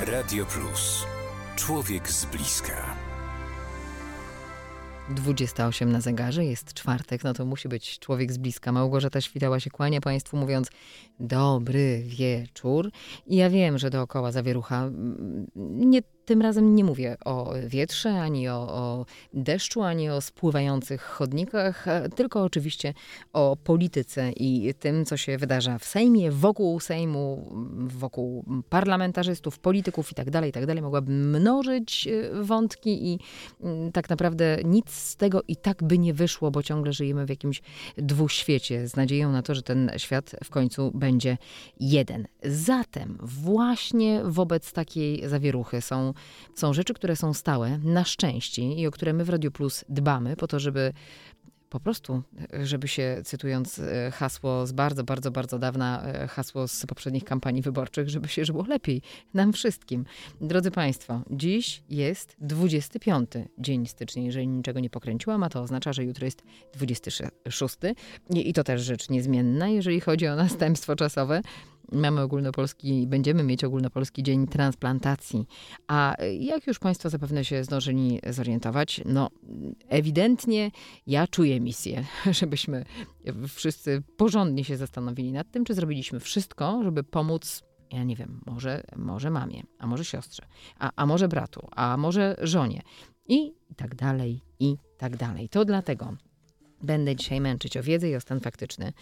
Radio Plus. Człowiek z bliska. 28 na zegarze, jest czwartek, no to musi być człowiek z bliska. Małgorzata Świtała się kłania Państwu mówiąc dobry wieczór. I ja wiem, że dookoła zawierucha. Nie tym razem nie mówię o wietrze, ani o, o, deszczu, ani o spływających chodnikach, tylko oczywiście o polityce i tym, co się wydarza w Sejmie, wokół Sejmu, wokół parlamentarzystów, polityków itd., tak itd. Tak Mogłabym mnożyć e, wątki i mm, tak naprawdę nic z tego i tak by nie wyszło, bo ciągle żyjemy w jakimś dwuświecie z nadzieją na to, że ten świat w końcu będzie jeden. Zatem właśnie wobec takiej zawieruchy są są rzeczy, które są stałe, na szczęście i o które my w Radio Plus dbamy, po to, żeby po prostu, żeby się, cytując e, hasło z bardzo, bardzo, bardzo dawna, e, hasło z poprzednich kampanii wyborczych, żeby się żyło lepiej nam wszystkim. Drodzy Państwo, dziś jest 25 dzień stycznia, jeżeli niczego nie pokręciłam, a to oznacza, że jutro jest 26 i to też rzecz niezmienna, jeżeli chodzi o następstwo czasowe mamy ogólnopolski, będziemy mieć ogólnopolski dzień transplantacji. A jak już Państwo zapewne się zdążyli zorientować, no ewidentnie ja czuję misję, żebyśmy wszyscy porządnie się zastanowili nad tym, czy zrobiliśmy wszystko, żeby pomóc ja nie wiem, może, może mamie, a może siostrze, a, a może bratu, a może żonie i tak dalej, i tak dalej. To dlatego będę dzisiaj męczyć o wiedzę i o stan faktyczny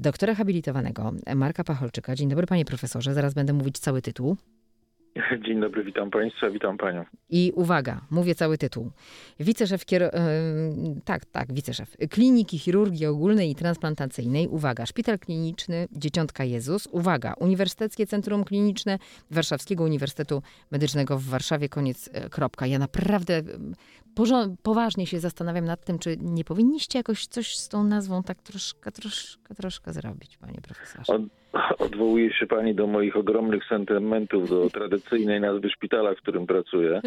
doktora habilitowanego Marka Pacholczyka. Dzień dobry panie profesorze, zaraz będę mówić cały tytuł. Dzień dobry, witam Państwa, witam Panią. I uwaga, mówię cały tytuł. Wiceszef, kier... tak, tak, wiceszef Kliniki Chirurgii Ogólnej i Transplantacyjnej, uwaga, Szpital Kliniczny Dzieciątka Jezus, uwaga, Uniwersyteckie Centrum Kliniczne Warszawskiego Uniwersytetu Medycznego w Warszawie, koniec, e, kropka. Ja naprawdę poważnie się zastanawiam nad tym, czy nie powinniście jakoś coś z tą nazwą tak troszkę, troszkę, troszkę zrobić, panie profesorze. Od, odwołuje się pani do moich ogromnych sentymentów, do tradycyjnej nazwy szpitala, w którym pracuję.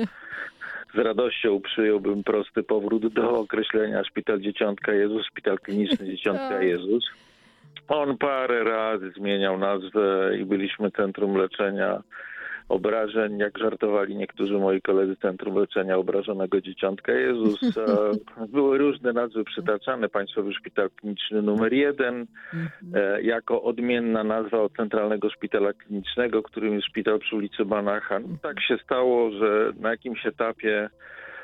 Z radością przyjąłbym prosty powrót do określenia Szpital Dzieciątka Jezus, Szpital Kliniczny Dzieciątka tak. Jezus. On parę razy zmieniał nazwę i byliśmy centrum leczenia obrażeń, jak żartowali niektórzy moi koledzy Centrum Leczenia Obrażonego Dzieciątka Jezus. Były różne nazwy przytaczane. Państwowy Szpital Kliniczny numer jeden, e, jako odmienna nazwa od Centralnego Szpitala Klinicznego, którym jest szpital przy ulicy Banacha. No, tak się stało, że na jakimś etapie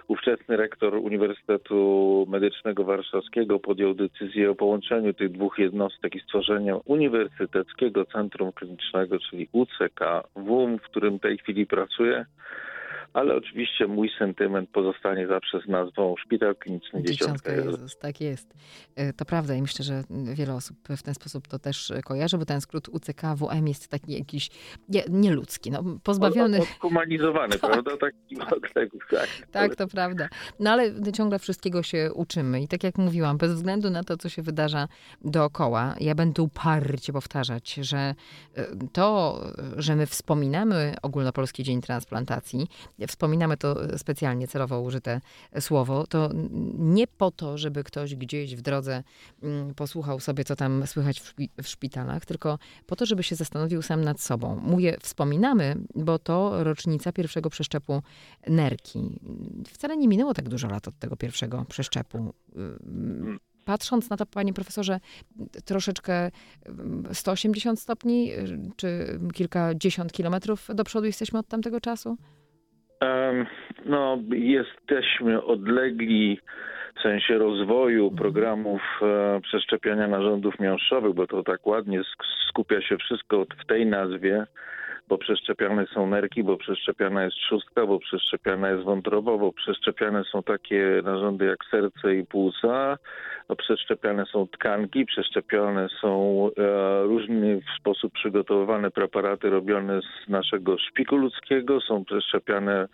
ówczesny rektor Uniwersytetu Medycznego Warszawskiego podjął decyzję o połączeniu tych dwóch jednostek i stworzeniu Uniwersyteckiego Centrum Klinicznego, czyli UCK WUM, w którym w tej chwili pracuję ale oczywiście mój sentyment pozostanie zawsze z nazwą Szpital Kliniczny Dzieciątka Jezus. Jezus. Tak jest. E, to prawda i myślę, że wiele osób w ten sposób to też kojarzy, bo ten skrót UCKWM jest taki jakiś nie, nieludzki, no, pozbawiony... Odhumanizowany, tak. prawda? Taki tak, tak, to prawda. No ale ciągle wszystkiego się uczymy i tak jak mówiłam, bez względu na to, co się wydarza dookoła, ja będę uparcie powtarzać, że e, to, że my wspominamy Ogólnopolski Dzień Transplantacji, wspominamy to specjalnie celowo użyte słowo, to nie po to, żeby ktoś gdzieś w drodze mm, posłuchał sobie, co tam słychać w, szpitalach, tylko po to, żeby się zastanowił sam nad sobą. Mówię, wspominamy, bo to rocznica pierwszego przeszczepu nerki. Wcale nie minęło tak dużo lat od tego pierwszego przeszczepu patrząc na to, panie profesorze, troszeczkę 180 mm, stopni, czy kilkadziesiąt kilometrów do przodu jesteśmy od tamtego czasu? No, jesteśmy odlegli w sensie rozwoju mhm. programów e, przeszczepiania narządów miąższowych, bo to tak ładnie skupia się wszystko w tej nazwie, bo przeszczepiane są nerki, bo przeszczepiana jest trzustka, bo przeszczepiana jest wątroba, bo przeszczepiane są takie narządy jak serce i płuca, przeszczepiane są tkanki, przeszczepiane są e, różny sposób przygotowywane preparaty robione z naszego szpiku ludzkiego, są przeszczepiane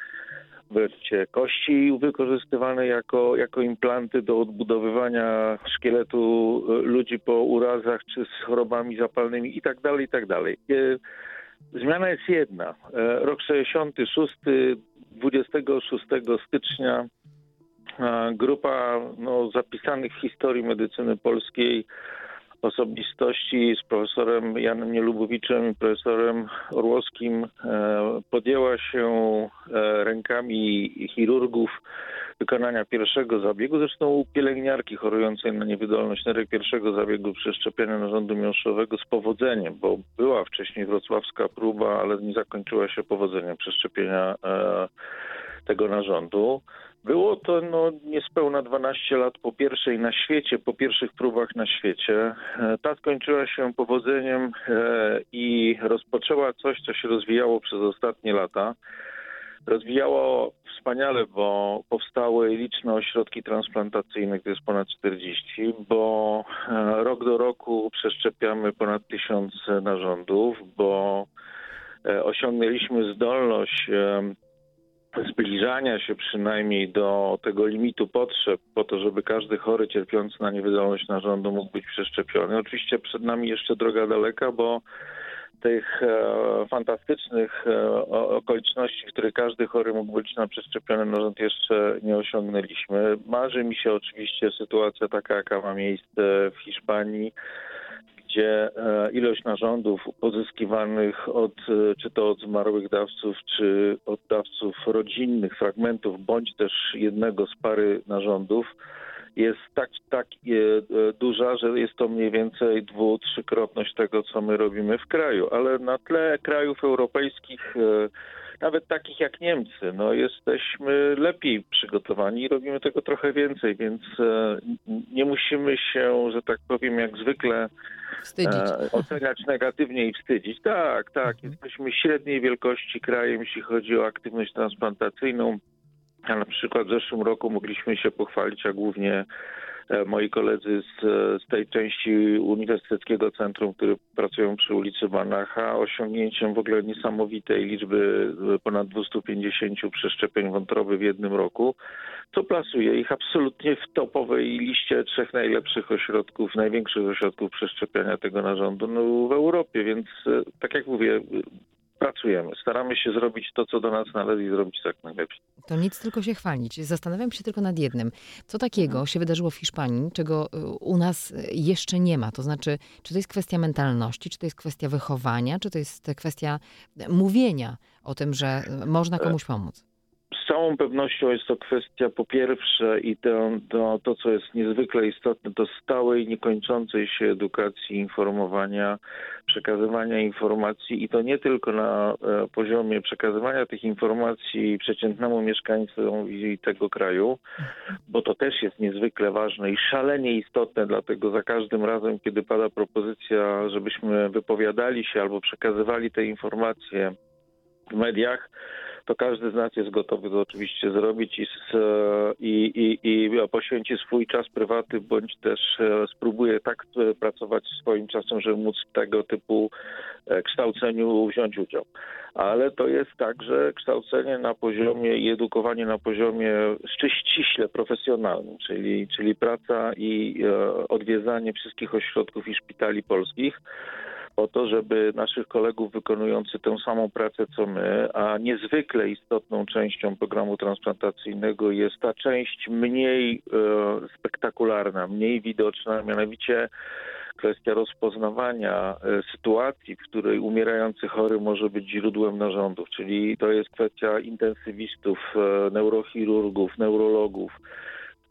wreszcie kości wykorzystywane jako, jako implanty do odbudowywania szkieletu e, ludzi po urazach czy z chorobami zapalnymi i tak E, Zmiana jest jedna. E, rok 66, 26 stycznia grupa no, zapisanych w historii medycyny polskiej osobistości z profesorem Janem Nielubowiczem i profesorem Orłowskim e, podjęła się e, rękami chirurgów wykonania pierwszego zabiegu, zresztą u pielęgniarki chorującej na niewydolność nerek pierwszego zabiegu przeszczepienia narządu miąższowego z powodzeniem, bo była wcześniej wrocławska próba, ale nie zakończyła się powodzeniem przeszczepienia e, tego narządu. Było to no, niespełna 12 lat po pierwszej na świecie, po pierwszych próbach na świecie. E, ta skończyła się powodzeniem e, i rozpoczęła coś, co się rozwijało przez ostatnie lata. Rozwijało wspaniale, bo powstały liczne ośrodki transplantacyjne, to jest ponad 40, bo e, rok do roku przeszczepiamy ponad tysiąc narządów, bo osiągnęliśmy zdolność zbliżania się przynajmniej do tego limitu potrzeb po to, żeby każdy chory cierpiący na niewydolność narządu mógł być przeszczepiony. Oczywiście przed nami jeszcze droga daleka, bo tych e, fantastycznych e, okoliczności, w których każdy chory mógł być na przeszczepiony narząd jeszcze nie osiągnęliśmy. Marzy mi się oczywiście sytuacja taka, jaka ma miejsce w Hiszpanii, gdzie e, ilość narządów pozyskiwanych od, e, czy to od zmarłych dawców, czy od dawców rodzinnych fragmentów, bądź też jednego z pary narządów, jest tak, tak e, duża, że jest to mniej więcej dwu, trzykrotność tego, co my robimy w kraju. Ale na tle krajów europejskich nawet takich jak Niemcy, no jesteśmy lepiej przygotowani i robimy tego trochę więcej, więc nie musimy się, że tak powiem, jak zwykle wstydzić. E, oceniać negatywnie i wstydzić. Tak, tak, mhm. jesteśmy średniej wielkości krajem, jeśli chodzi o aktywność transplantacyjną. A na przykład w zeszłym roku mogliśmy się pochwalić, a głównie moi koledzy z, z tej części Uniwersyteckiego Centrum, które pracują przy ulicy Banacha, osiągnięciem w ogóle niesamowitej liczby e, ponad 250 przeszczepień wątroby w jednym roku, co plasuje ich absolutnie w topowej liście trzech najlepszych ośrodków, największych ośrodków przeszczepiania tego narządu no, w Europie, więc e, tak jak mówię, pracujemy. Staramy się zrobić to, co do nas należy i zrobić tak najlepiej. To nic tylko się chwalić. Zastanawiam się tylko nad jednym. Co takiego mhm. się wydarzyło w Hiszpanii, czego y, u nas jeszcze nie ma? To znaczy, czy to jest kwestia mentalności, czy to jest kwestia wychowania, czy to jest kwestia mówienia o tym, że można komuś pomóc? Z całą pewnością jest to kwestia po pierwsze i to, to, to, co jest niezwykle istotne, to stałej, niekończącej się edukacji, informowania, przekazywania informacji i to nie tylko na e, poziomie przekazywania tych informacji przeciętnemu mieszkańcowi tego kraju, bo to też jest niezwykle ważne i szalenie istotne, dlatego za każdym razem, kiedy pada propozycja, żebyśmy wypowiadali się albo przekazywali te informacje w mediach, to każdy z nas jest gotowy to oczywiście zrobić i, i, i, i poświęci swój czas prywatny, bądź też e, spróbuje tak e, pracować swoim czasem, żeby móc w tego typu e, kształceniu wziąć udział. Ale to jest także kształcenie na poziomie i edukowanie na poziomie ściśle profesjonalnym, czyli, czyli praca i odwiedzanie wszystkich ośrodków i szpitali polskich o to, żeby naszych kolegów wykonujących tę samą pracę co my, a niezwykle istotną częścią programu transplantacyjnego jest ta część mniej e, spektakularna, mniej widoczna, mianowicie kwestia rozpoznawania e, sytuacji, w której umierający chory może być źródłem narządów, czyli to jest kwestia intensywistów, e, neurochirurgów, neurologów,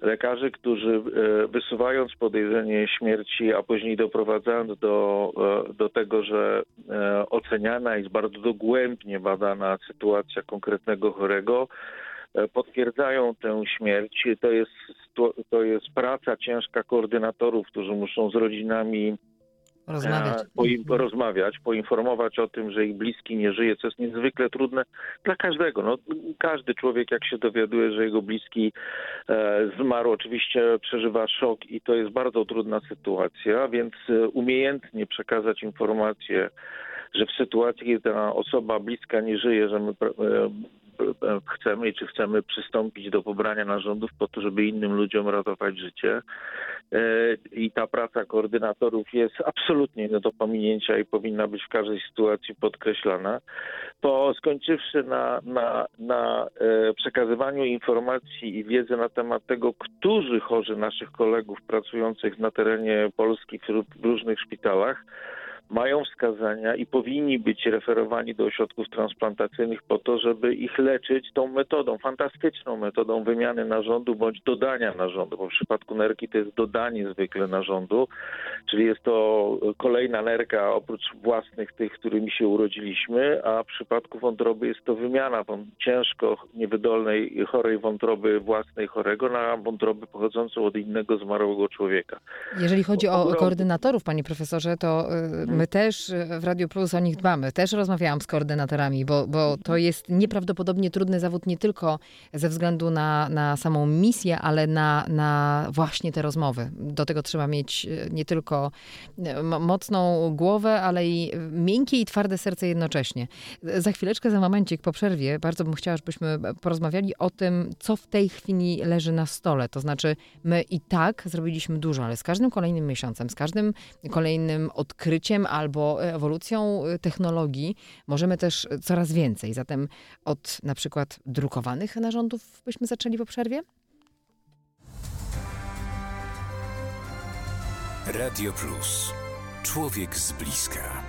lekarzy, którzy e, wysuwając podejrzenie śmierci, a później doprowadzając do, e, do tego, że e, oceniana jest bardzo dogłębnie badana sytuacja konkretnego chorego, potwierdzają tę śmierć. To jest, to jest praca ciężka koordynatorów, którzy muszą z rodzinami Rozmawiać. Po, porozmawiać, poinformować o tym, że ich bliski nie żyje, co jest niezwykle trudne dla każdego. No, każdy człowiek, jak się dowiaduje, że jego bliski e, zmarł, oczywiście przeżywa szok i to jest bardzo trudna sytuacja, więc e, umiejętnie przekazać informację, że w sytuacji, kiedy ta osoba bliska nie żyje, że my e, chcemy i czy chcemy przystąpić do pobrania narządów po to, żeby innym ludziom ratować życie. E, I ta praca koordynatorów jest absolutnie nie do pominięcia i powinna być w każdej sytuacji podkreślana. To skończywszy na, na, na e, przekazywaniu informacji i wiedzy na temat tego, którzy chorzy naszych kolegów pracujących na terenie Polski w różnych szpitalach, mają wskazania i powinni być referowani do ośrodków transplantacyjnych po to, żeby ich leczyć tą metodą, fantastyczną metodą wymiany narządu bądź dodania narządu, bo w przypadku nerki to jest dodanie zwykle narządu, czyli jest to kolejna nerka oprócz własnych tych, którymi się urodziliśmy, a w przypadku wątroby jest to wymiana ciężko niewydolnej, chorej wątroby własnej chorego na wątroby pochodzącą od innego zmarłego człowieka. Jeżeli chodzi o koordynatorów, panie profesorze, to y, My też w Radio Plus o nich dbamy. Też rozmawiałam z koordynatorami, bo, bo to jest nieprawdopodobnie trudny zawód nie tylko ze względu na, na samą misję, ale na, na właśnie te rozmowy. Do tego trzeba mieć e, nie tylko e, mocną głowę, ale i miękkie i twarde serce jednocześnie. Za chwileczkę, za momencik po przerwie bardzo bym chciała, żebyśmy porozmawiali o tym, co w tej chwili leży na stole. To znaczy, my i tak zrobiliśmy dużo, ale z każdym kolejnym miesiącem, z każdym kolejnym odkryciem, albo ewolucją y, technologii możemy też coraz więcej. Zatem od na przykład drukowanych narządów byśmy zaczęli po przerwie? Radio Plus. Człowiek z bliska.